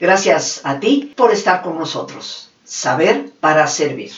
Gracias a ti por estar con nosotros. Saber para servir.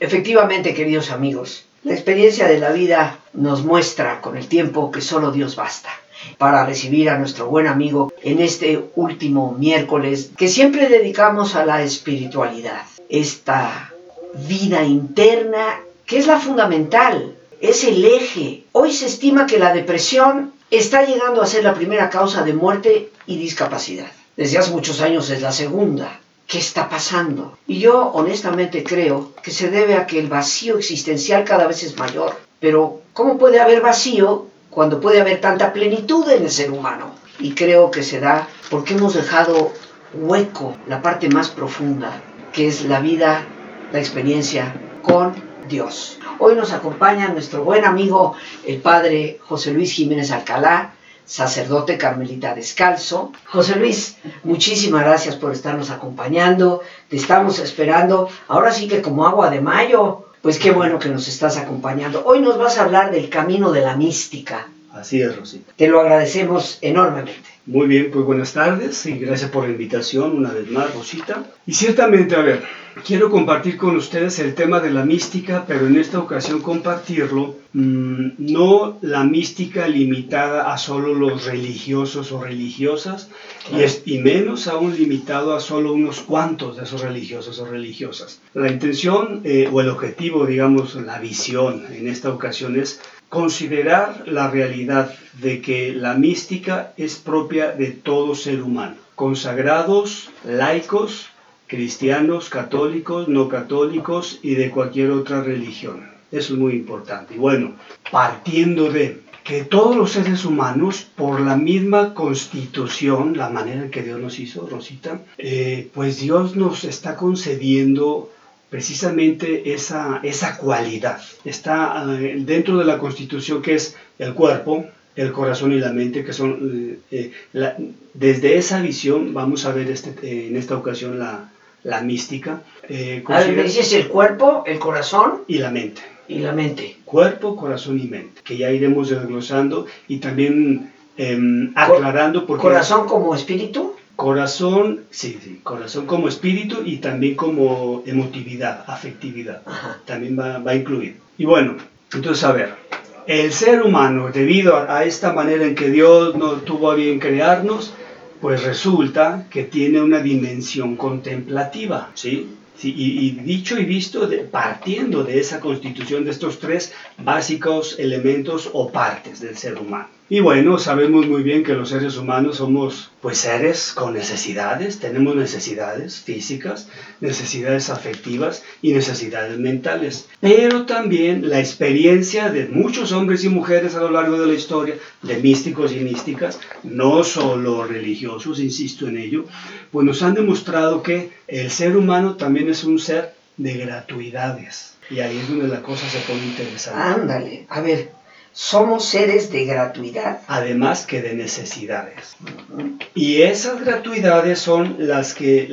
Efectivamente, queridos amigos, la experiencia de la vida nos muestra con el tiempo que solo Dios basta para recibir a nuestro buen amigo en este último miércoles que siempre dedicamos a la espiritualidad. Esta vida interna que es la fundamental, es el eje. Hoy se estima que la depresión está llegando a ser la primera causa de muerte y discapacidad. Desde hace muchos años es la segunda. ¿Qué está pasando? Y yo honestamente creo que se debe a que el vacío existencial cada vez es mayor. Pero ¿cómo puede haber vacío cuando puede haber tanta plenitud en el ser humano. Y creo que se da porque hemos dejado hueco la parte más profunda, que es la vida, la experiencia con Dios. Hoy nos acompaña nuestro buen amigo, el padre José Luis Jiménez Alcalá, sacerdote carmelita descalzo. José Luis, muchísimas gracias por estarnos acompañando. Te estamos esperando. Ahora sí que como agua de mayo, pues qué bueno que nos estás acompañando. Hoy nos vas a hablar del camino de la mística. Así es, Rosita. Te lo agradecemos enormemente. Muy bien, pues buenas tardes y gracias por la invitación una vez más, Rosita. Y ciertamente, a ver, quiero compartir con ustedes el tema de la mística, pero en esta ocasión compartirlo mm, no la mística limitada a solo los religiosos o religiosas, y, es, y menos aún limitado a solo unos cuantos de esos religiosos o religiosas. La intención eh, o el objetivo, digamos, la visión en esta ocasión es considerar la realidad de que la mística es propia de todo ser humano, consagrados, laicos, cristianos, católicos, no católicos y de cualquier otra religión. Eso es muy importante. Y bueno, partiendo de que todos los seres humanos, por la misma constitución, la manera que Dios nos hizo, Rosita, eh, pues Dios nos está concediendo precisamente esa, esa cualidad. Está eh, dentro de la constitución que es el cuerpo, el corazón y la mente, que son, eh, eh, desde esa visión vamos a ver este, en esta ocasión la, la mística. a ver, me dices el cuerpo, el corazón y la mente. Y la mente. Cuerpo, corazón y mente, que ya iremos desglosando y también em, aclarando por ¿Corazón como espíritu? Corazón, sí, sí, corazón como espíritu y también como emotividad, afectividad. También va, va incluido. Y bueno, entonces a ver, el ser humano, debido a, esta manera en que Dios no tuvo a bien crearnos, pues resulta que tiene una dimensión contemplativa, ¿sí? y, dicho y visto, partiendo de esa constitución de estos tres básicos elementos o partes del ser humano. Y bueno, sabemos muy bien que los seres humanos somos pues seres con necesidades, tenemos necesidades físicas, necesidades afectivas y necesidades mentales. Pero también la experiencia de muchos hombres y mujeres a lo largo de la historia, de místicos y místicas, no solo religiosos, insisto en ello, pues nos han demostrado que el ser humano también es un ser de gratuidades. Y ahí es donde la cosa se pone interesante. Ándale, a ver, somos seres de gratuidad. Además que de necesidades. Y esas gratuidades son las que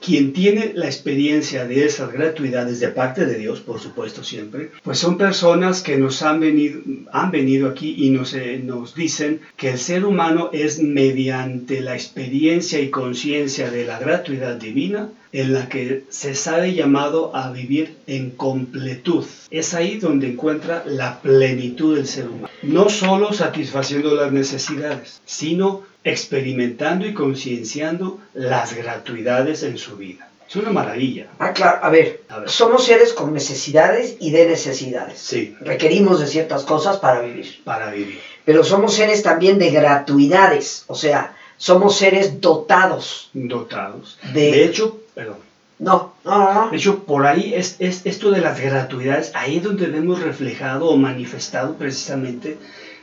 quien tiene la experiencia de esas gratuidades de parte de Dios, por supuesto siempre, pues son personas que nos han venido, han venido aquí y nos, eh, nos dicen que el ser humano es mediante la experiencia y conciencia de la gratuidad divina en la que se sabe llamado a vivir en completud. Es ahí donde encuentra la plenitud del ser humano. No solo satisfaciendo las necesidades, sino experimentando y concienciando las gratuidades en su vida. Es una maravilla. Ah, claro, a ver, A ver. somos seres con necesidades y de necesidades. Sí, Requerimos de ciertas cosas para vivir. para vivir. Pero somos seres también de gratuidades, o sea, somos seres dotados Dotados. de... De hecho, perdón. No, no, no. De hecho, por ahí es, es esto de las gratuidades, ahí es donde vemos reflejado o manifestado precisamente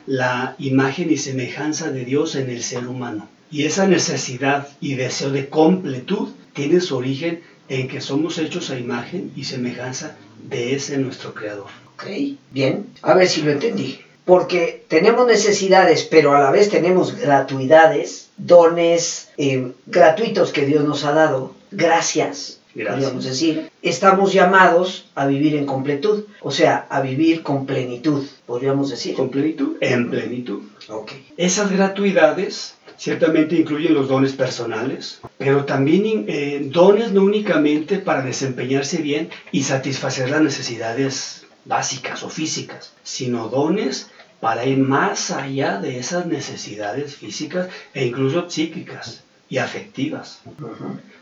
la imagen y semejanza de Dios en el ser humano. Y esa necesidad y deseo de completud tiene su origen en que somos hechos a imagen y semejanza de ese nuestro Creador. Ok, bien. A ver si lo entendí. Porque tenemos necesidades, pero a la vez tenemos gratuidades, dones eh, gratuitos que Dios nos ha dado. Gracias, Gracias. podríamos decir. Estamos llamados a vivir en completud, o sea, a vivir con plenitud, podríamos decir. Con plenitud, en plenitud. Ok. Esas gratuidades ciertamente incluyen los dones personales, pero también eh, dones no únicamente para desempeñarse bien y satisfacer las necesidades básicas o físicas, sino dones para ir más allá de esas necesidades físicas e incluso psíquicas y afectivas.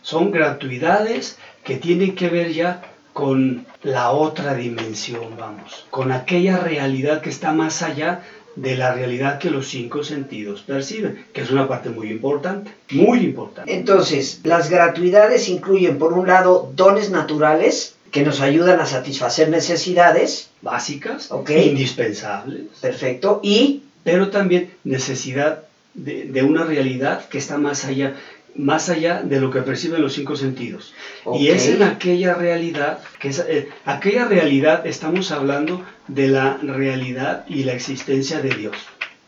Son gratuidades que tienen que ver ya con la otra dimensión, vamos, con aquella realidad que está más allá de la realidad que los cinco sentidos perciben, que es una parte muy importante, muy importante. Entonces, las gratuidades incluyen, por un lado, dones naturales que nos ayudan a satisfacer necesidades, Básicas, Ok. indispensables, perfecto, y pero también necesidad de, de una realidad que está más allá, más allá de lo que perciben los cinco sentidos. Y es en aquella realidad, que es, eh, aquella realidad estamos hablando de la realidad y la existencia de Dios.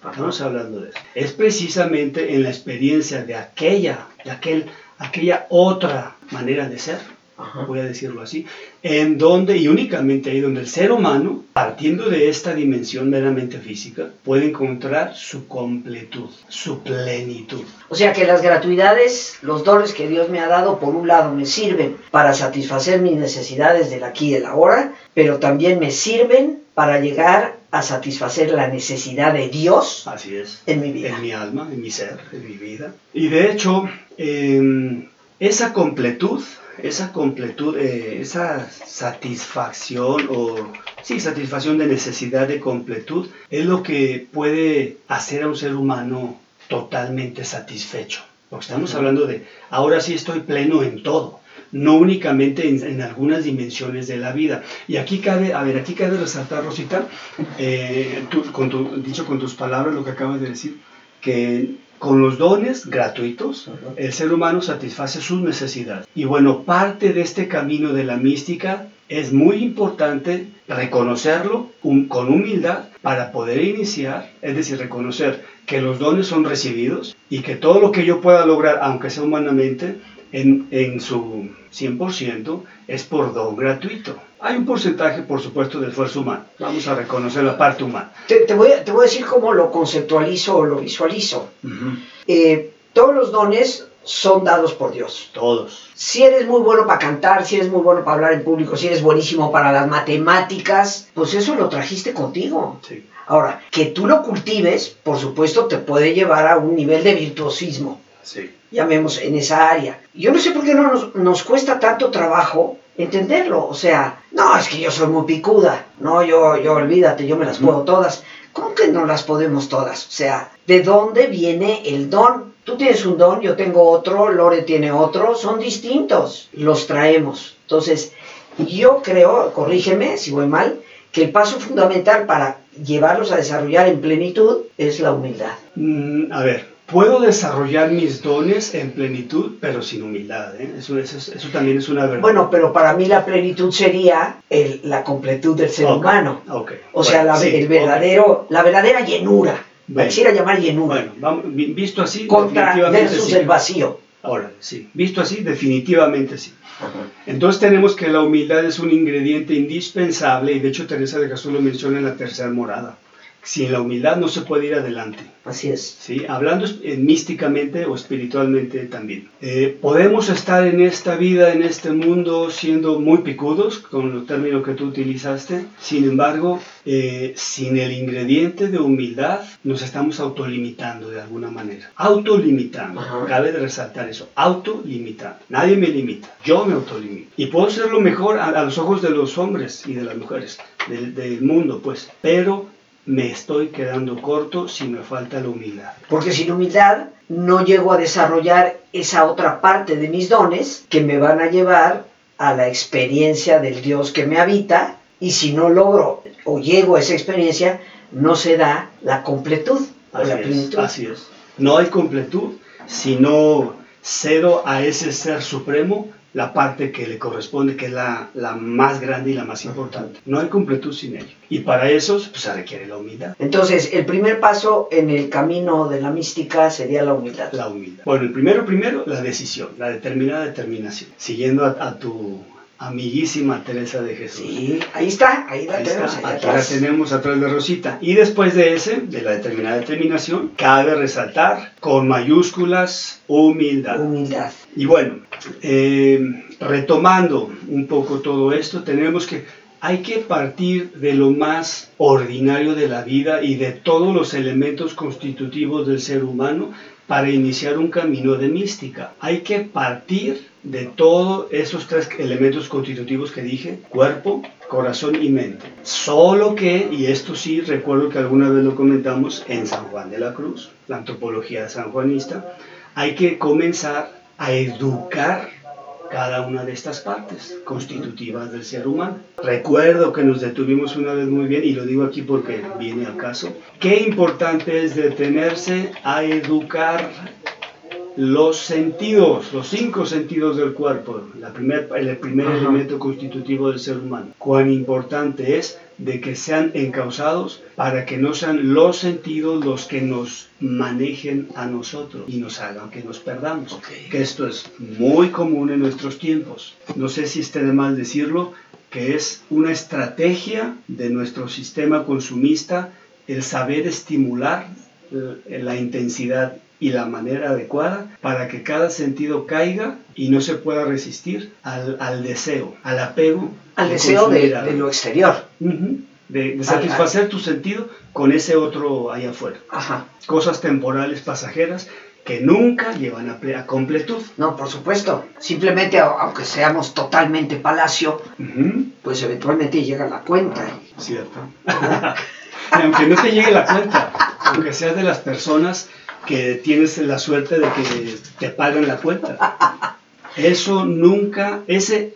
Estamos hablando de eso. Es precisamente en la experiencia de aquella, de aquel, aquella otra manera de ser, Ajá. voy a decirlo así, en donde y únicamente ahí donde el ser humano, partiendo de esta dimensión meramente física, puede encontrar su completud, su plenitud. O sea que las gratuidades, los dones que Dios me ha dado, por un lado me sirven para satisfacer mis necesidades del aquí y del ahora, pero también me sirven para llegar a satisfacer la necesidad de Dios Así es. en mi vida. en mi alma, en mi ser, en mi vida. Y de hecho, eh, esa completud, esa completud, eh, esa satisfacción o, sí, satisfacción de necesidad de completud es lo que puede hacer a un ser humano totalmente satisfecho. Porque estamos hablando de, ahora sí estoy pleno en todo. No únicamente en, en algunas dimensiones de la vida. Y aquí cabe, a ver, aquí cabe resaltar, Rosita, eh, tú- con tu- dicho con tus palabras lo que acabas de decir, que con los dones gratuitos, el ser humano satisface sus necesidades. Y bueno, parte de este camino de la mística es muy importante reconocerlo con humildad para poder iniciar, es decir, reconocer que los dones son recibidos y que todo lo que yo pueda lograr, aunque sea humanamente, en, en su 100% es por don gratuito. Hay un porcentaje, por supuesto, de esfuerzo humano. Vamos a reconocer la parte humana. Te, te voy a, te voy a decir cómo lo conceptualizo o lo visualizo. Ujú. Eh, todos los dones son dados por Dios. Todos. Si eres muy bueno para cantar, si eres muy bueno para hablar en público, si eres buenísimo para las matemáticas, pues eso lo trajiste contigo. Sí. Ahora, que tú lo cultives, por supuesto, te puede llevar a un nivel de virtuosismo, Sí. llamemos en esa área. Yo no sé por qué no nos, nos cuesta tanto trabajo entenderlo. O sea, no, es que yo soy muy picuda. No, yo, yo olvídate, yo me las puedo todas. ¿Cómo que no las podemos todas? O sea, ¿de dónde viene el don? Tú tienes un don, yo tengo otro, Lore tiene otro, son distintos. Los traemos. Entonces, yo creo, corrígeme si voy mal, que el paso fundamental para llevarlos a desarrollar en plenitud es la humildad. Mm, a ver, puedo desarrollar mis dones en plenitud, pero sin humildad. ¿eh? Eso, eso, eso también es una verdad. Bueno, pero para mí la plenitud sería el- la completud del ser Ok, humano. ok. O sea, Bueno, la, sí, el verdadero, la verdadera llenura. Bueno. Quisiera llamar llenura. Bueno, vamos, vi- visto así, contra definitivamente versus sí. el vacío. Ahora, sí, visto así, definitivamente sí. Entonces tenemos que la humildad es un ingrediente indispensable y de hecho Teresa de Jesús lo menciona en la tercera morada. Sin la humildad no se puede ir adelante. Así es. ¿sí? Hablando eh, místicamente o espiritualmente también. Eh, podemos estar en esta vida, en este mundo, siendo muy picudos, con el término que tú utilizaste. Sin embargo, eh, sin el ingrediente de humildad, nos estamos autolimitando de alguna manera. Autolimitando. Ajá. Cabe de resaltar eso. Autolimitando. Nadie me limita. Yo me autolimito. Y puedo ser lo mejor a, a los ojos de los hombres y de las mujeres, del, del mundo, pues. Pero me estoy quedando corto si me falta la humildad. Porque sin humildad no llego a desarrollar esa otra parte de mis dones que me van a llevar a la experiencia del Dios que me habita y si no logro o llego a esa experiencia no se da la completud o la es, plenitud. así es. No hay completud si no cedo a ese ser supremo la parte que le corresponde, que es la, la más grande y la más importante. No hay completud sin ello. Y para eso pues, se requiere la humildad. Entonces, el primer paso en el camino de la mística sería la humildad. La humildad. Bueno, el primero, primero, la decisión, la determinada determinación. Siguiendo a, a tu amiguísima Teresa de Jesús. Sí, ahí está, ahí la Ahí tenemos, está, aquí la atrás. tenemos atrás de Rosita. Y después de ese, de la determinada determinación, cabe resaltar con mayúsculas humildad. Humildad. Y bueno, eh, retomando un poco todo esto, tenemos que, hay que partir de lo más ordinario de la vida y de todos los elementos constitutivos del ser humano para iniciar un camino de mística. Hay que partir de todos esos tres elementos constitutivos que dije, cuerpo, corazón y mente. Solo que, y esto sí recuerdo que alguna vez lo comentamos en San Juan de la Cruz, la antropología sanjuanista, hay que comenzar a educar cada una de estas partes constitutivas del ser humano. Recuerdo que nos detuvimos una vez muy bien, y lo digo aquí porque viene al caso, qué importante es detenerse a educar los sentidos, los cinco sentidos del cuerpo, la primer, el primer Ajá. elemento constitutivo del ser humano. Cuán importante es de que sean encausados para que no sean los sentidos los que nos manejen a nosotros y nos hagan que nos perdamos. Ok. Que esto es muy común en nuestros tiempos. No sé si esté de mal decirlo, que es una estrategia de nuestro sistema consumista el saber estimular eh, la intensidad y la manera adecuada para que cada sentido caiga y no se pueda resistir al, al deseo, al apego. Al de deseo de, lo exterior. De, satisfacer tu sentido con ese otro allá afuera. Ajá. Cosas temporales, pasajeras, que nunca llevan a, a completud. No, por supuesto. Simplemente, aunque seamos totalmente palacio, pues eventualmente llega la cuenta. Cierto. Aunque no te llegue la cuenta, aunque seas de las personas que tienes la suerte de que te pagan la cuenta. Eso nunca, ese,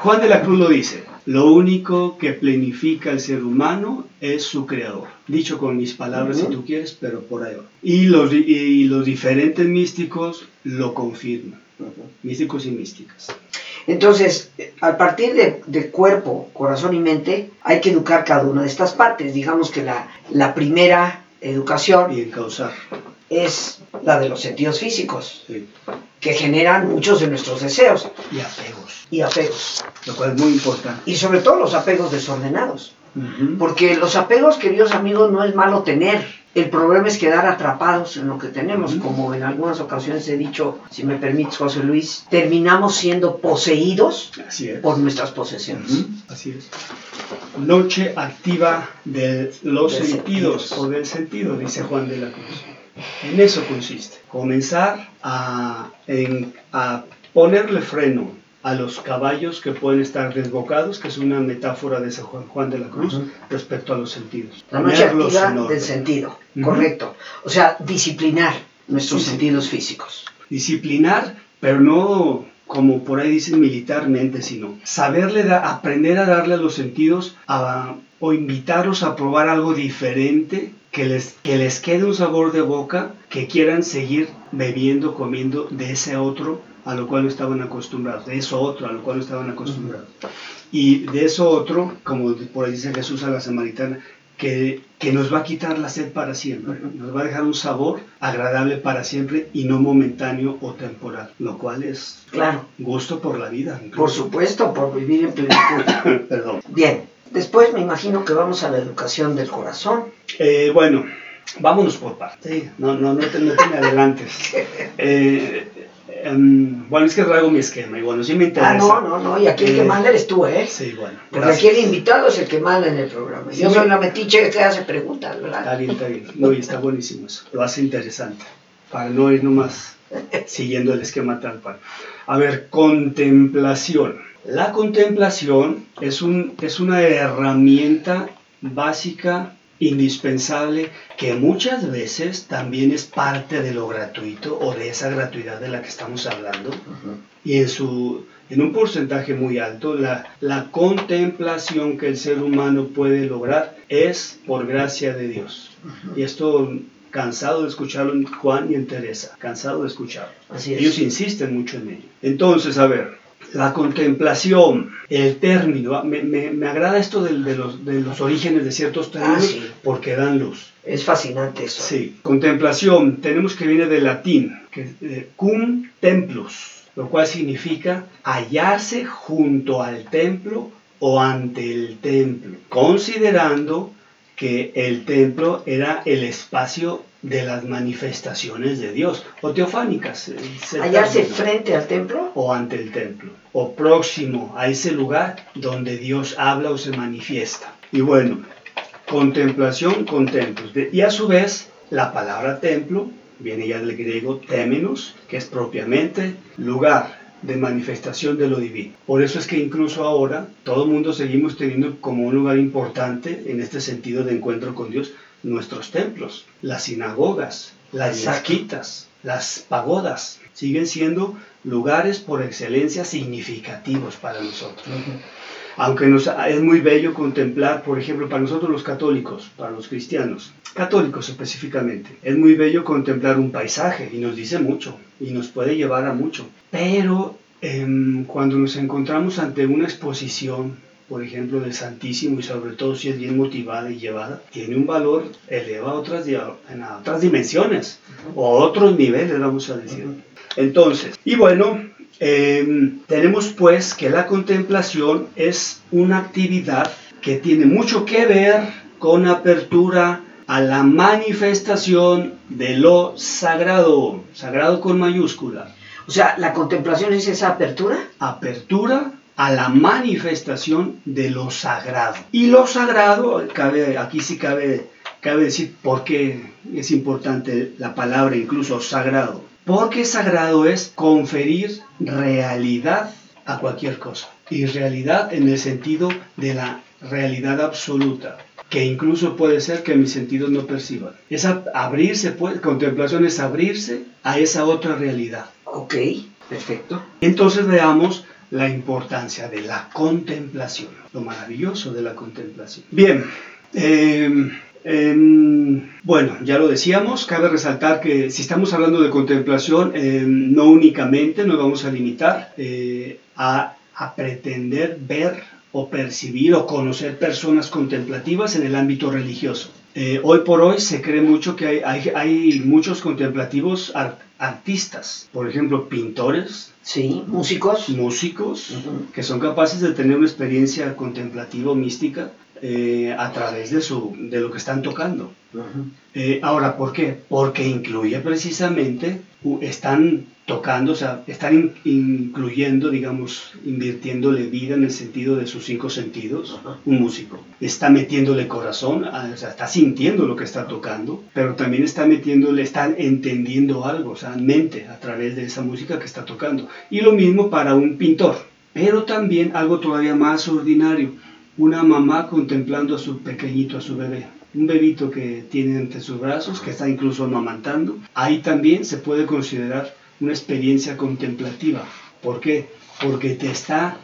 Juan de la Cruz lo dice, lo único que planifica al ser humano es su creador. Dicho con mis palabras si tú quieres, pero por ahí va. Y los, y los diferentes místicos lo confirman, místicos y místicas. Entonces, a partir de, de cuerpo, corazón y mente, hay que educar cada una de estas partes. Digamos que la, la primera educación Y encauzar. es la de los sentidos físicos, sí. que generan muchos de nuestros deseos Y apegos, y apegos. lo cual es muy importante. Y sobre todo los apegos desordenados. Porque los apegos, queridos amigos, no es malo tener. El problema es quedar atrapados en lo que tenemos. Como en algunas ocasiones he dicho, si me permites, José Luis, terminamos siendo poseídos por nuestras posesiones. Ujú, Así es. Noche activa de los sentidos, sentidos. o del sentido, dice Juan de la Cruz. En eso consiste. Comenzar a, en- a ponerle freno a los caballos que pueden estar desbocados, que es una metáfora de San Juan, Juan de la Cruz, respecto a los sentidos. La noche activa del sentido, correcto. O sea, disciplinar nuestros Sí, sí. sentidos físicos. disciplinar, pero no como por ahí dicen militarmente, sino saberle da- aprender a darle a los sentidos a- o invitarlos a probar algo diferente que les, que les quede un sabor de boca, que quieran seguir bebiendo, comiendo de ese otro a lo cual no estaban acostumbrados, de eso otro a lo cual no estaban acostumbrados. Y de eso otro, como por ahí dice Jesús a la samaritana, que, que nos va a quitar la sed para siempre, nos va a dejar un sabor agradable para siempre y no momentáneo o temporal, lo cual es Claro, gusto por la vida. por supuesto, por vivir en plenitud. Perdón. Bien, Después me imagino que vamos a la educación del corazón. Eh, bueno, vámonos por partes. Sí, no, no, no te, no te me adelantes. Eh, em, bueno, es que traigo mi esquema y bueno, sí me interesa. Ah, no, no, no, y aquí el que Eh, manda eres tú, ¿eh? Sí, bueno. Porque gracias. aquí el invitado es el que manda en el programa. Yo Sí, soy la metiche que hace preguntas, Está ¿verdad? bien, está bien. No, y está buenísimo eso. Lo hace interesante. Para no ir nomás siguiendo el esquema tal cual. A ver, contemplación. La contemplación es, un, es una herramienta básica, indispensable, que muchas veces también es parte de lo gratuito o de esa gratuidad de la que estamos hablando. Y en, su, en un porcentaje muy alto, la, la contemplación que el ser humano puede lograr es por gracia de Dios. Y esto cansado de escucharlo en Juan y en Teresa, cansado de escucharlo. Así es. Ellos insisten mucho en ello. Entonces, a ver, la contemplación, el término, me, me- me agrada esto de, los, de los orígenes de ciertos términos Ah, sí. porque dan luz. Es fascinante eso. Sí, contemplación, tenemos que viene del latín, que eh, cum templus, lo cual significa hallarse junto al templo o ante el templo, considerando que el templo era el espacio de las manifestaciones de Dios, o teofánicas. eh, se Hallarse frente al templo. o ante el templo, o próximo a ese lugar donde Dios habla o se manifiesta. Y bueno, contemplación con templos. Y a su vez, la palabra templo viene ya del griego temenos, que es propiamente lugar de manifestación de lo divino. Por eso es que incluso ahora todo el mundo seguimos teniendo como un lugar importante en este sentido de encuentro con Dios nuestros templos, las sinagogas, las mezquitas, las pagodas, siguen siendo lugares por excelencia significativos para nosotros. Aunque nos, es muy bello contemplar, por ejemplo, para nosotros los católicos, para los cristianos, católicos específicamente, es muy bello contemplar un paisaje y nos dice mucho y nos puede llevar a mucho. Pero em, cuando nos encontramos ante una exposición, por ejemplo, del Santísimo y sobre todo si es bien motivada y llevada, tiene un valor, eleva a otras, a otras dimensiones o a otros niveles, vamos a decir. Entonces, y bueno, eh, tenemos pues que la contemplación es una actividad que tiene mucho que ver con apertura a la manifestación de lo sagrado, sagrado con mayúscula, O sea, la contemplación es esa apertura. apertura a la manifestación de lo sagrado. Y lo sagrado, cabe, aquí sí cabe, cabe decir por qué es importante la palabra incluso sagrado. Porque sagrado es conferir realidad a cualquier cosa. Y realidad en el sentido de la realidad absoluta, que incluso puede ser que mis sentidos no perciban. Es ab- abrirse, pues, contemplación es abrirse a esa otra realidad. Ok, perfecto. Entonces veamos la importancia de la contemplación, lo maravilloso de la contemplación. Bien, eh, em, bueno, ya lo decíamos, cabe resaltar que si estamos hablando de contemplación, eh, no únicamente nos vamos a limitar eh, a, a pretender ver o percibir o conocer personas contemplativas en el ámbito religioso. Eh, hoy por hoy se cree mucho que hay, hay- hay muchos contemplativos artistas, por ejemplo, pintores, Sí, músicos. músicos, que son capaces de tener una experiencia contemplativa o mística eh, a través de, su, de lo que están tocando. Eh, ahora, ¿por qué? Porque incluye precisamente, están tocando, o sea, están in- incluyendo, digamos, invirtiéndole vida en el sentido de sus cinco sentidos, un músico. Está metiéndole corazón, o sea, está sintiendo lo que está tocando, pero también está metiéndole, está entendiendo algo, o sea, mente a través de esa música que está tocando. Y lo mismo para un pintor, pero también algo todavía más ordinario, una mamá contemplando a su pequeñito, a su bebé. Un bebito que tiene entre sus brazos, que está incluso amamantando. Ahí también se puede considerar una experiencia contemplativa. ¿Por qué? Porque te está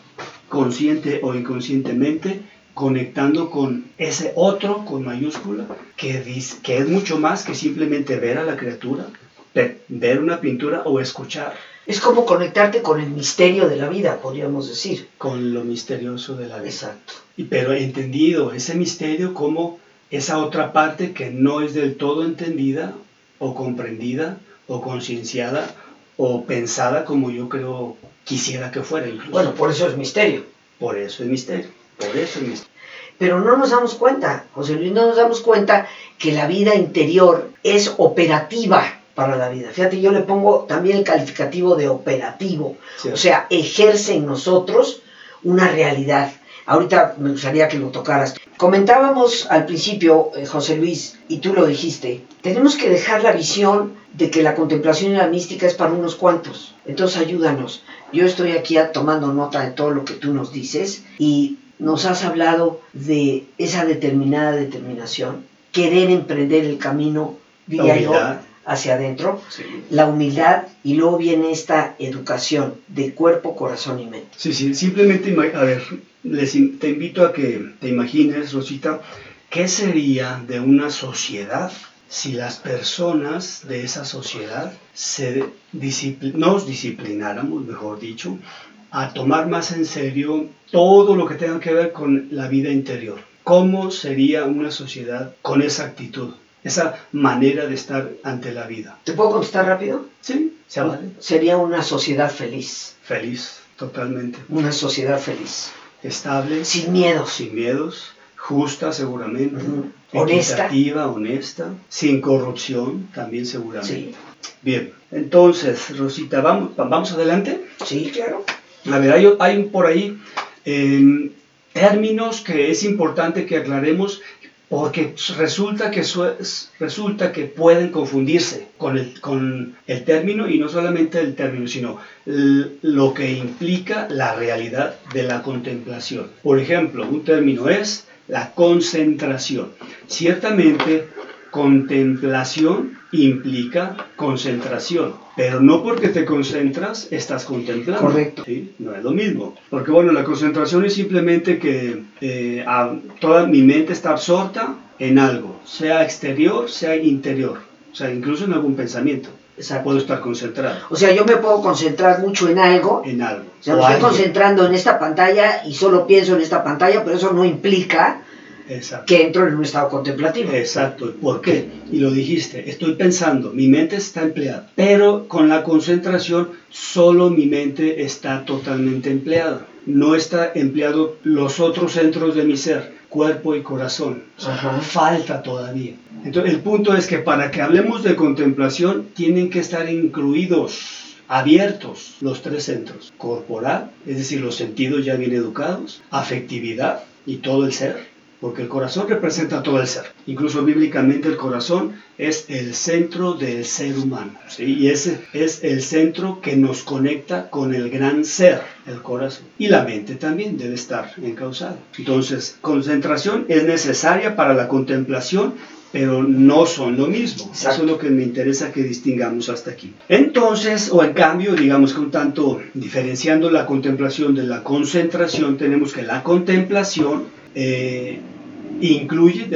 consciente o inconscientemente conectando con ese otro con mayúscula que, que es mucho más que simplemente ver a la criatura, ve- ver una pintura o escuchar Es como conectarte con el misterio de la vida, podríamos decir. con lo misterioso de la vida. Exacto. Y pero entendido ese misterio como esa otra parte que no es del todo entendida o comprendida o concienciada o pensada como yo creo quisiera que fuera incluso. Bueno, por eso es misterio. por eso es misterio, por eso es misterio. Pero no nos damos cuenta, José Luis, no nos damos cuenta que la vida interior es operativa para la vida. Fíjate, yo le pongo también el calificativo de operativo. Sí. O sea, ejerce en nosotros una realidad. Ahorita me gustaría que lo tocaras. Comentábamos al principio, eh, José Luis, y tú lo dijiste, tenemos que dejar la visión de que la contemplación y la mística es para unos cuantos. Entonces ayúdanos. Yo estoy aquí tomando nota de todo lo que tú nos dices y nos has hablado de esa determinada determinación, querer emprender el camino, yo, humildad. Hacia adentro, Sí. la humildad y luego viene esta educación de cuerpo, corazón y mente. Sí, sí, simplemente, a ver, les te invito a que te imagines, Rosita, qué sería de una sociedad si las personas de esa sociedad se discipli- nos disciplináramos, mejor dicho, a tomar más en serio todo lo que tenga que ver con la vida interior. ¿Cómo sería una sociedad con esa actitud, esa manera de estar ante la vida? ¿Te puedo contestar rápido? Sí, se vale. Sería una sociedad feliz, Feliz, totalmente. una sociedad feliz, Estable, sin miedos. sin miedos, justa seguramente. Honesta. equitativa, honesta, sin corrupción también seguramente. Sí, Bien, entonces, Rosita, vamos, vamos adelante. sí, claro. A ver, hay, hay por ahí em, términos que es importante que aclaremos porque resulta que, su- resulta que pueden confundirse con el, con el término y no solamente el término, sino lo que implica la realidad de la contemplación. Por ejemplo, un término es la concentración. Ciertamente, contemplación implica concentración, pero no porque te concentras estás contemplando. Correcto. ¿sí? No es lo mismo. Porque bueno, la concentración es simplemente que eh, a- toda mi mente está absorta en algo, sea exterior, sea interior, o sea, incluso en algún pensamiento. Exacto. Puedo estar concentrado O sea, yo me puedo concentrar mucho en algo. en algo. O sea, me estoy alguien. concentrando en esta pantalla y solo pienso en esta pantalla, pero eso no implica Exacto. que entro en un estado contemplativo. Exacto. ¿Por qué? Y lo dijiste, estoy pensando, mi mente está empleada, pero con la concentración solo mi mente está totalmente empleada. No está empleado los otros centros de mi ser, cuerpo y corazón. O sea, Ajá. falta todavía. Entonces, el punto es que para que hablemos de contemplación, tienen que estar incluidos abiertos los tres centros. Corporal, es decir, los sentidos ya bien educados, afectividad y todo el ser, porque el corazón representa todo el ser. Incluso bíblicamente el corazón es el centro del ser humano. ¿sí? Y ese es el centro que nos conecta con el gran ser, el corazón. Y la mente también debe estar encausada. Entonces, concentración es necesaria para la contemplación, pero no son lo mismo. Exacto. Eso es lo que me interesa que distingamos hasta aquí. Entonces, o en cambio, digamos un tanto diferenciando la contemplación de la concentración, tenemos que la contemplación eh, incluye,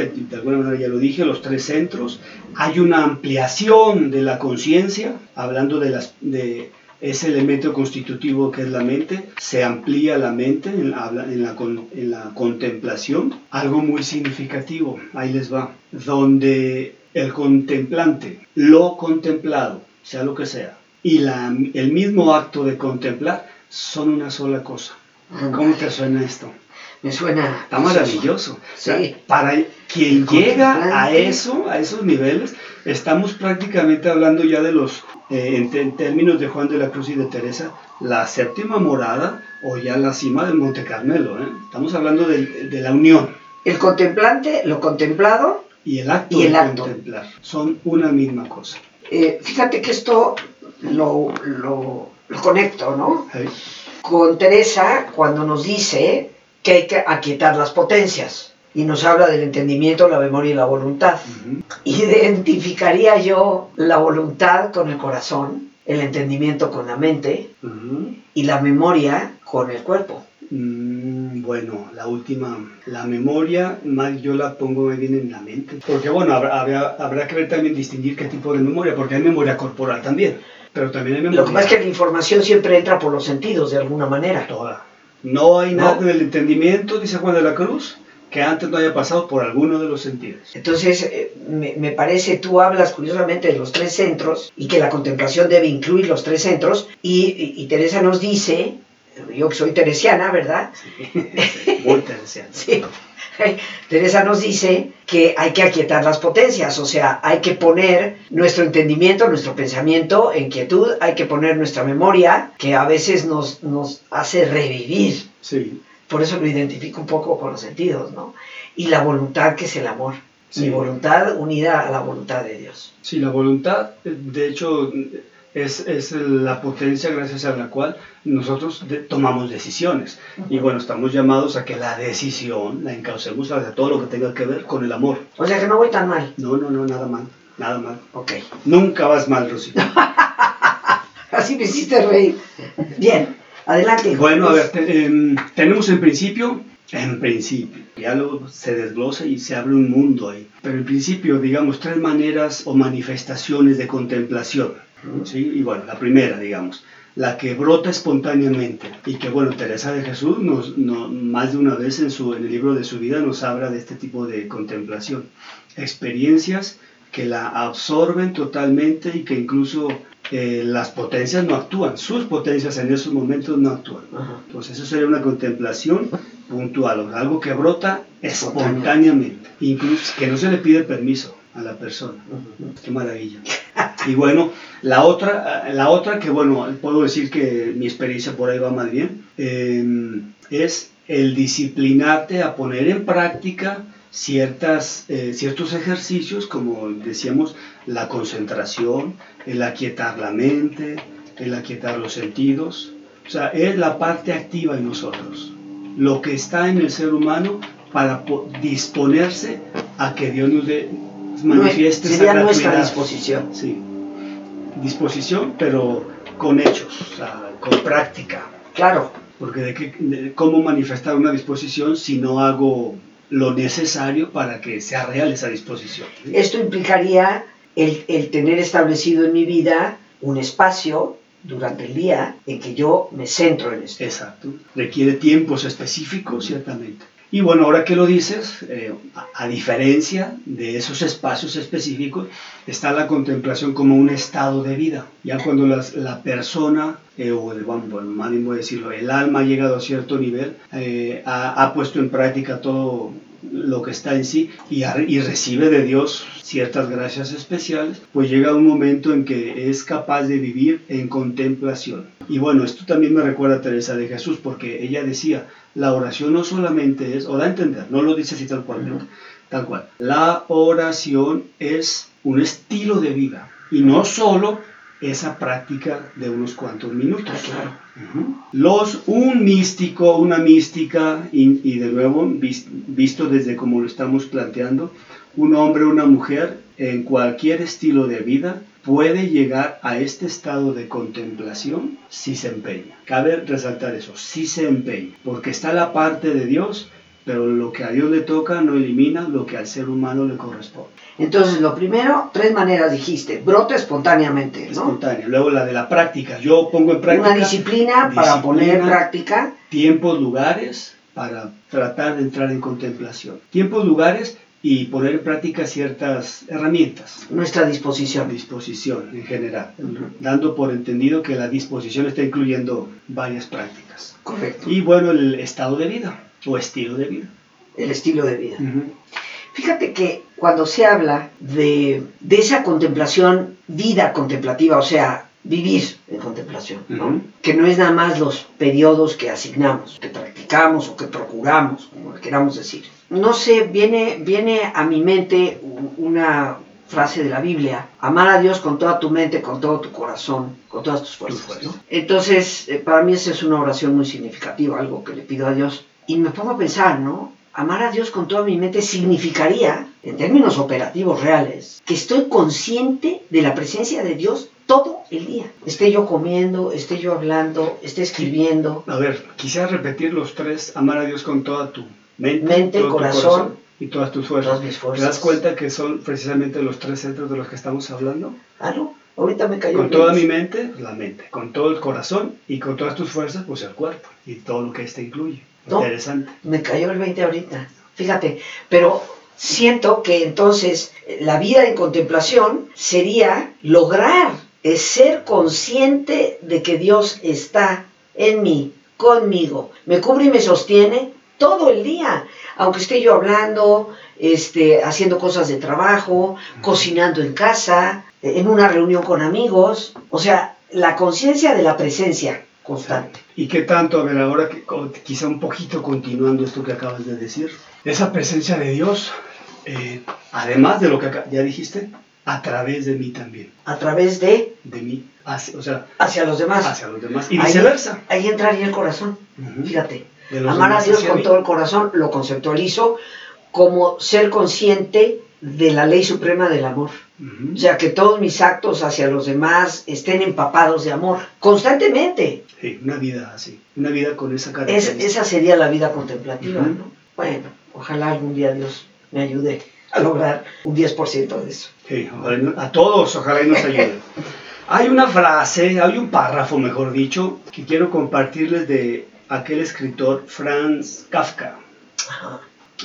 manera ya lo dije, los tres centros. Hay una ampliación de la conciencia, hablando de, ese elemento constitutivo que es la mente, se amplía la mente en, la- contemplación. Algo muy significativo, ahí les va, donde el contemplante, lo contemplado, sea lo que sea, y el mismo acto de contemplar son una sola cosa. ¿Cómo te suena esto? Me suena. Está maravilloso. O sea, Sí. para quien llega a eso, a esos niveles, estamos prácticamente hablando ya de los, eh, en, términos de Juan de la Cruz y de Teresa, la séptima morada o ya la cima del Monte Carmelo. ¿eh? Estamos hablando de, de la unión El contemplante, lo contemplado. y el acto Y el de acto. contemplar. Son una misma cosa. Eh, fíjate que esto lo, lo, lo conecto, ¿no? Con Teresa cuando nos dice que hay que aquietar las potencias y nos habla del entendimiento, la memoria y la voluntad. Identificaría yo la voluntad con el corazón, el entendimiento con la mente y la memoria con el cuerpo. Mm, bueno, la última, la memoria, más yo la pongo bien en la mente. Porque bueno, habrá, habrá, habrá que ver también distinguir qué tipo de memoria, porque hay memoria corporal también, pero también hay memoria Lo que pasa es que la información siempre entra por los sentidos de alguna manera. toda. No hay ¿No? nada en el entendimiento, dice Juan de la Cruz, que antes no haya pasado por alguno de los sentidos. Entonces, eh, me, me parece, tú hablas curiosamente de los tres centros y que la contemplación debe incluir los tres centros y, y- y Teresa nos dice, yo que soy teresiana, ¿verdad? Muy teresiana. Sí. Teresa nos dice que hay que aquietar las potencias, o sea, hay que poner nuestro entendimiento, nuestro pensamiento en quietud, hay que poner nuestra memoria, que a veces nos, nos hace revivir. Sí. Por eso lo identifico un poco con los sentidos, ¿no? Y la voluntad que es el amor. Sí. Mi voluntad unida a la voluntad de Dios. Sí, la voluntad, de hecho, es, es la potencia gracias a la cual nosotros de- tomamos decisiones. Y bueno, estamos llamados a que la decisión la encaucemos hacia todo lo que tenga que ver con el amor. O sea que no voy tan mal. No, no, no, nada mal, nada mal. Ok. Nunca vas mal, Rosita. Así me hiciste reír. Bien, adelante. Bueno, a ver, te- em, tenemos en principio, en principio, ya luego se desglosa y se abre un mundo ahí. Pero en principio, digamos, tres maneras o manifestaciones de contemplación. ¿Sí? Y bueno, la primera, digamos, la que brota espontáneamente y que, bueno, Teresa de Jesús nos, no- más de una vez en, su, en el libro de su vida nos habla de este tipo de contemplación. Experiencias que la absorben totalmente y que incluso eh, las potencias no actúan, sus potencias en esos momentos no actúan. Ajá. Entonces eso sería una contemplación puntual, algo que brota espontáneamente, incluso que no se le pide permiso a la persona. Qué maravilla. Y bueno, la otra, la otra que bueno, puedo decir que mi experiencia por ahí va más bien, eh, es el disciplinarte a poner en práctica ciertas, eh, ciertos ejercicios, como decíamos, la concentración, el aquietar la mente, el aquietar los sentidos. O sea, es la parte activa en nosotros, lo que está en el ser humano para po- disponerse a que Dios nos dé, manifieste esa Sería nuestra disposición. Sí, disposición, pero con hechos, o sea, con práctica. Claro, Porque de, qué, de cómo manifestar una disposición si no hago lo necesario para que sea real esa disposición. ¿sí? esto implicaría el, el tener establecido en mi vida un espacio durante el día en que yo me centro en esto. Exacto. Requiere tiempos específicos, ciertamente. Y bueno, ahora que lo dices, eh, a, diferencia de esos espacios específicos, está la contemplación como un estado de vida. Ya cuando la persona, eh, o el, bueno, más bien voy decirlo, el alma ha llegado a cierto nivel, eh, ha, ha puesto en práctica todo lo que está en sí y, y recibe de Dios ciertas gracias especiales, pues llega un momento en que es capaz de vivir en contemplación. Y bueno, esto también me recuerda a Teresa de Jesús, porque ella decía, la oración no solamente es, o da a entender, no lo dice así tal cual, tal cual, la oración es un estilo de vida y no solo esa práctica de unos cuantos minutos. Ah. Los, un místico, una mística, y, y de nuevo, vis- visto desde como lo estamos planteando, un hombre una mujer en cualquier estilo de vida puede llegar a este estado de contemplación si se empeña. Cabe resaltar eso, si se empeña, porque está la parte de Dios, pero lo que a Dios le toca no elimina lo que al ser humano le corresponde. Entonces, lo primero, tres maneras dijiste, brota espontáneamente, ¿no? Espontáneo. Luego la de la práctica, yo pongo en práctica Una disciplina, para disciplina, poner en práctica. tiempos, lugares para tratar de entrar en contemplación. Tiempos, lugares y poner en práctica ciertas herramientas. nuestra disposición. Disposición en general, dando por entendido que la disposición está incluyendo varias prácticas. Correcto. Y bueno, el estado de vida o estilo de vida. El estilo de vida. Fíjate que cuando se habla de, de esa contemplación, vida contemplativa, o sea, vivir en contemplación, que no es nada más los periodos que asignamos, que practicamos o que procuramos, como queramos decir. No sé, viene, viene a mi mente una frase de la Biblia, amar a Dios con toda tu mente, con todo tu corazón, con todas tus fuerzas. Entonces, eh, para mí esa es una oración muy significativa, algo que le pido a Dios. Y me pongo a pensar, ¿no? Amar a Dios con toda mi mente significaría, en términos operativos reales, que estoy consciente de la presencia de Dios todo el día. Esté yo comiendo, esté yo hablando, esté escribiendo. A ver, quisiera repetir los tres, amar a Dios con toda tu mente, Mente, todo tu corazón, y todas tus fuerzas. todas mis fuerzas. ¿Te das cuenta que son precisamente los tres centros de los que estamos hablando? Ah, no, ahorita me cayó. Con toda mi mente, pues, la mente. Con todo el corazón y con todas tus fuerzas, pues el cuerpo. Y todo lo que éste incluye. No. Interesante. Me cayó el 20 ahorita. Fíjate, pero siento que entonces eh, la vida en contemplación sería lograr eh, ser consciente de que Dios está en mí conmigo. Me cubre y me sostiene todo el día, aunque esté yo hablando, este, haciendo cosas de trabajo, cocinando en casa, en una reunión con amigos. O sea, la conciencia de la presencia constante. ¿Y qué tanto, a ver, ahora que quizá un poquito continuando esto que acabas de decir, esa presencia de Dios, eh, además de lo que ya dijiste, a través de mí también, A través de de mí, hacia, o sea, hacia los demás. hacia los demás y viceversa. Ahí, entraría el corazón. Fíjate. Amar a Dios con todo el corazón lo conceptualizo como ser consciente de la ley suprema del amor. Ujú. O sea, que todos mis actos hacia los demás estén empapados de amor, constantemente. Sí, una vida así, una vida con esa Es, característica. esa sería la vida contemplativa. ¿no? Bueno, ojalá algún día Dios me ayude a lograr un 10% de eso. Sí, a todos, ojalá y nos ayude. Hay una frase, hay un párrafo, mejor dicho, que quiero compartirles de aquel escritor Franz Kafka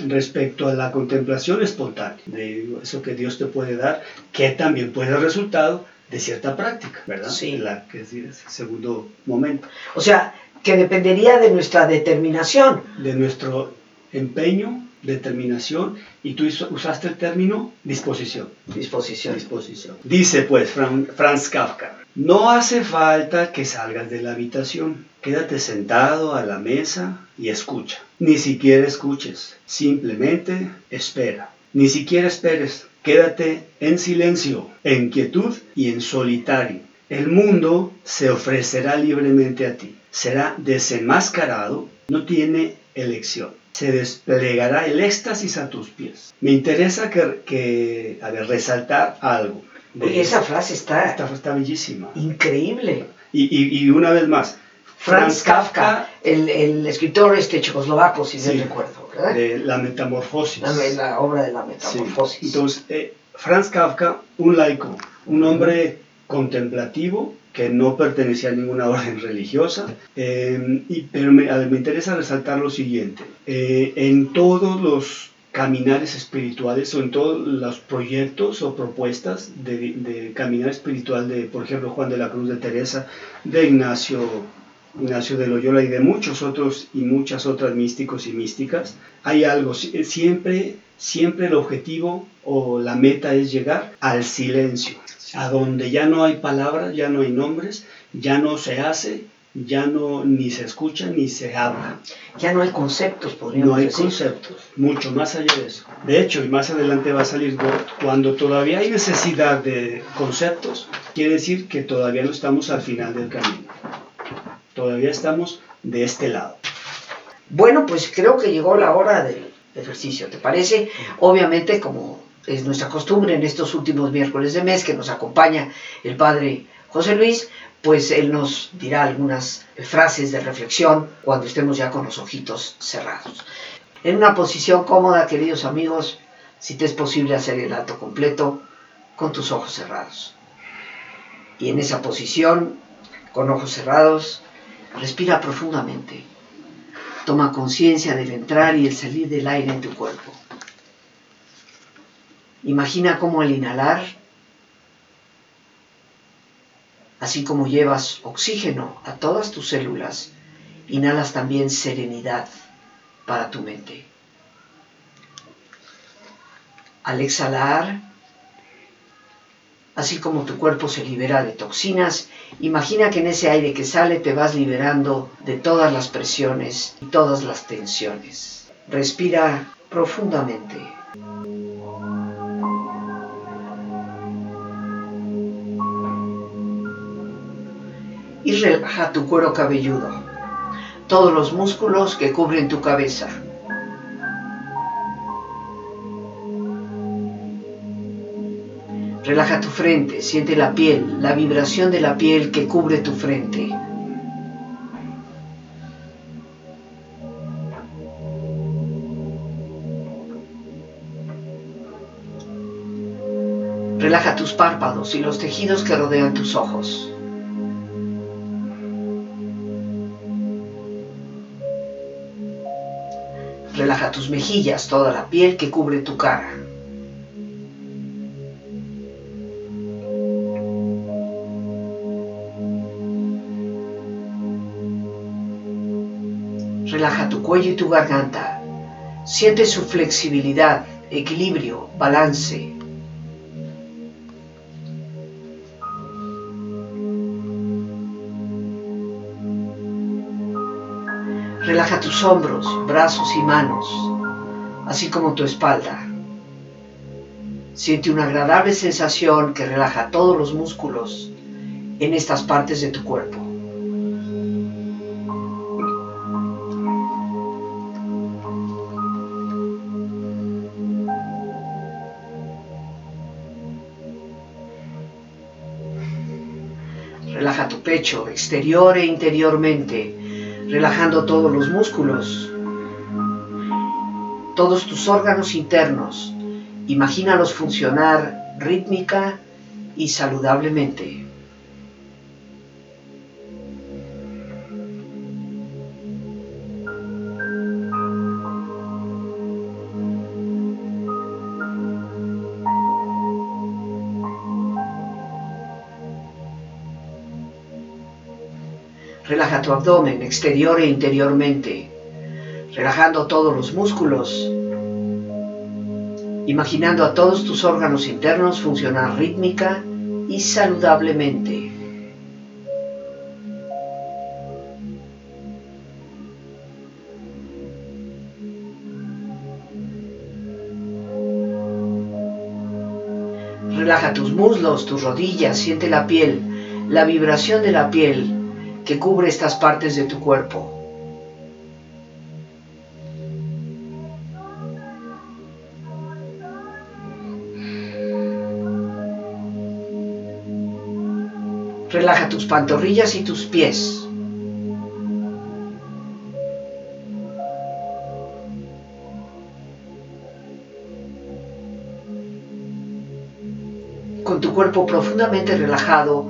respecto a la contemplación espontánea, de eso que Dios te puede dar, que también puede ser resultado de cierta práctica, ¿verdad? Sí. La que es el segundo momento, O sea, que dependería de nuestra determinación. de nuestro empeño, determinación, y tú us- usaste el término disposición. Disposición. disposición. Dice pues Fran- Franz Kafka, no hace falta que salgas de la habitación, quédate sentado a la mesa y escucha. Ni siquiera escuches, simplemente espera. Ni siquiera esperes, quédate en silencio, en quietud y en solitario. El mundo se ofrecerá libremente a ti, será desenmascarado, no tiene elección. Se desplegará el éxtasis a tus pies. Me interesa que, que a ver, resaltar algo. De Oye, esa frase está Está, está bellísima. increíble. Y, y- y una vez más, Franz Kafka, el, el escritor este checoslovaco, si Sí. bien recuerdo, ¿verdad? de la metamorfosis. La, la obra de la Sí. metamorfosis. Entonces, eh, Franz Kafka, un laico, un hombre contemplativo que no pertenecía a ninguna orden religiosa, eh, y, pero me, me interesa resaltar lo siguiente, eh, en todos los caminares espirituales o en todos los proyectos o propuestas de, de caminar espiritual de, por ejemplo, Juan de la Cruz de Teresa, de Ignacio, Ignacio de Loyola y de muchos otros y muchas otras místicos y místicas, hay algo, si- siempre, siempre el objetivo o la meta es llegar al silencio, a donde ya no hay palabras, ya no hay nombres, ya no se hace, ya no ni se escucha ni se habla. Ya no hay conceptos, podríamos No hay decir. conceptos, mucho más allá de eso. De hecho, y más adelante va a salir cuando todavía hay necesidad de conceptos, quiere decir que todavía no estamos al final del camino. Todavía estamos de este lado. Bueno, pues creo que llegó la hora del ejercicio, ¿te parece? Obviamente, como es nuestra costumbre en estos últimos miércoles de mes que nos acompaña el padre José Luis, pues él nos dirá algunas frases de reflexión cuando estemos ya con los ojitos cerrados. En una posición cómoda, queridos amigos, si te es posible hacer el alto completo con tus ojos cerrados. Y en esa posición, con ojos cerrados, respira profundamente. Toma conciencia del entrar y el salir del aire en tu cuerpo. Imagina cómo al inhalar, así como llevas oxígeno a todas tus células, inhalas también serenidad para tu mente. Al exhalar, así como tu cuerpo se libera de toxinas, imagina que en ese aire que sale te vas liberando de todas las presiones y todas las tensiones. Respira profundamente. Y relaja tu cuero cabelludo, todos los músculos que cubren tu cabeza. Relaja tu frente, siente la piel, la vibración de la piel que cubre tu frente. Relaja tus párpados y los tejidos que rodean tus ojos. Tus mejillas, toda la piel que cubre tu cara. Relaja tu cuello y tu garganta. Siente su flexibilidad, equilibrio, balance. Tus hombros, brazos y manos, así como tu espalda. Siente una agradable sensación que relaja todos los músculos en estas partes de tu cuerpo. Relaja tu pecho exterior e interiormente relajando todos los músculos, todos tus órganos internos. Imagínalos funcionar rítmica y saludablemente. Abdomen exterior e interiormente, relajando todos los músculos, imaginando a todos tus órganos internos funcionar rítmica y saludablemente. Relaja tus muslos, tus rodillas, siente la piel, la vibración de la piel que cubre estas partes de tu cuerpo. Relaja tus pantorrillas y tus pies. Con tu cuerpo profundamente relajado,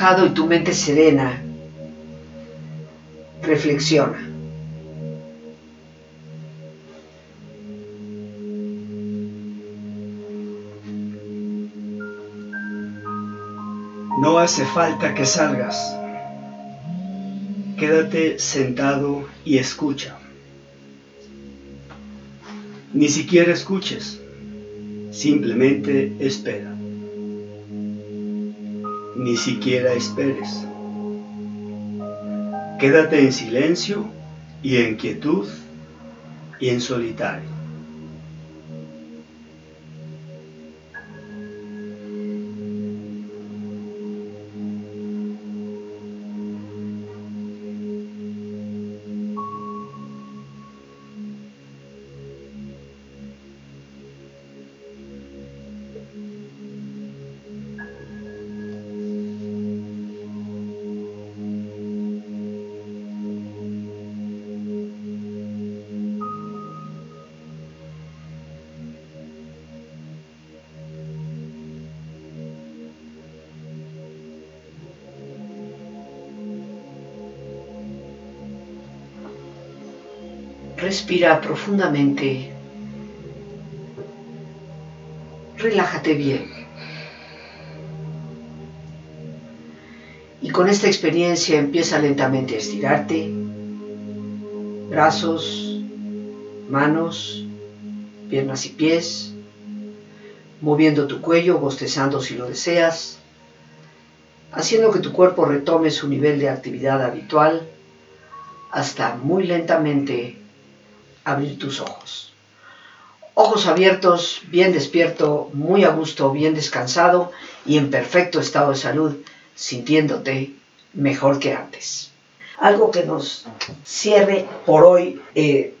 Y tu mente serena, reflexiona. No hace falta que salgas. Quédate sentado y escucha. Ni siquiera escuches, simplemente espera ni siquiera esperes. Quédate en silencio y en quietud y en solitario. Respira profundamente. Relájate bien. Y con esta experiencia empieza lentamente a estirarte. Brazos, manos, piernas y pies, moviendo tu cuello, bostezando si lo deseas, haciendo que tu cuerpo retome su nivel de actividad habitual hasta muy lentamente abrir tus ojos. Ojos abiertos, bien despierto, muy a gusto, bien descansado y en perfecto estado de salud, sintiéndote mejor que antes. Algo que nos cierre por hoy. Eh,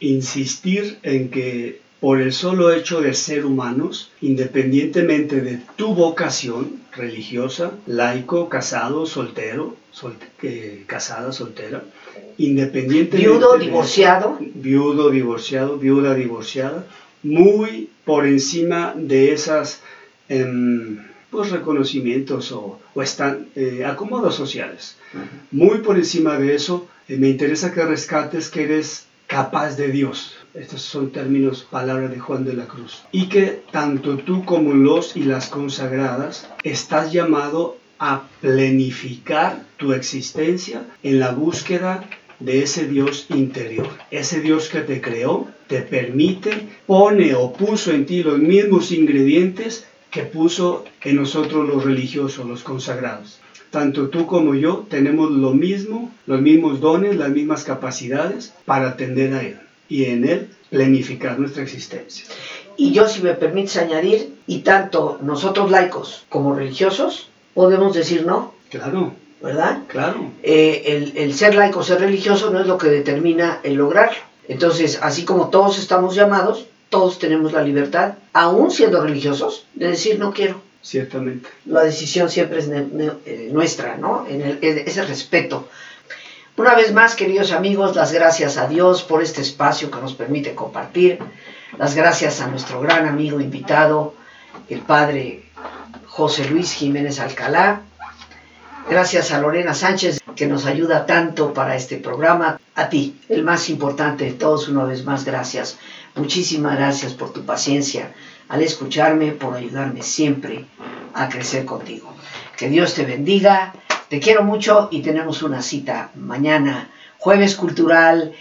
insistir en que por el solo hecho de ser humanos, independientemente de tu vocación religiosa, laico, casado, soltero, casada, soltera, independientemente... Viudo, divorciado. Viudo, divorciado, viuda, divorciada, muy por encima de esas em, pues, reconocimientos o, están, eh, acomodos sociales. Muy por encima de eso, eh, me interesa que rescates que eres capaz de Dios. Estos son términos, palabras de Juan de la Cruz. Y que tanto tú como los y las consagradas estás llamado a plenificar tu existencia en la búsqueda de ese Dios interior. Ese Dios que te creó, te permite, pone o puso en ti los mismos ingredientes que puso en nosotros los religiosos, los consagrados. Tanto tú como yo tenemos lo mismo, los mismos dones, las mismas capacidades para atender a Él y en Él planificar nuestra existencia. Y yo, si me permites añadir, y tanto nosotros laicos como religiosos, podemos decir no. Claro. ¿Verdad? Claro. Eh, el, el ser laico, ser religioso no es lo que determina el lograrlo. Entonces, así como todos estamos llamados, todos tenemos la libertad, aún siendo religiosos, de decir no quiero. Ciertamente. La decisión siempre es eh, nuestra, ¿no? En el, ese respeto. Una vez más, queridos amigos, las gracias a Dios por este espacio que nos permite compartir. Las gracias a nuestro gran amigo invitado, el padre José Luis Jiménez Alcalá. Gracias a Lorena Sánchez, que nos ayuda tanto para este programa. A ti, el más importante de todos, una vez más, gracias. Muchísimas gracias por tu paciencia al escucharme, por ayudarme siempre a crecer contigo. Que Dios te bendiga, te quiero mucho y tenemos una cita mañana, jueves cultural.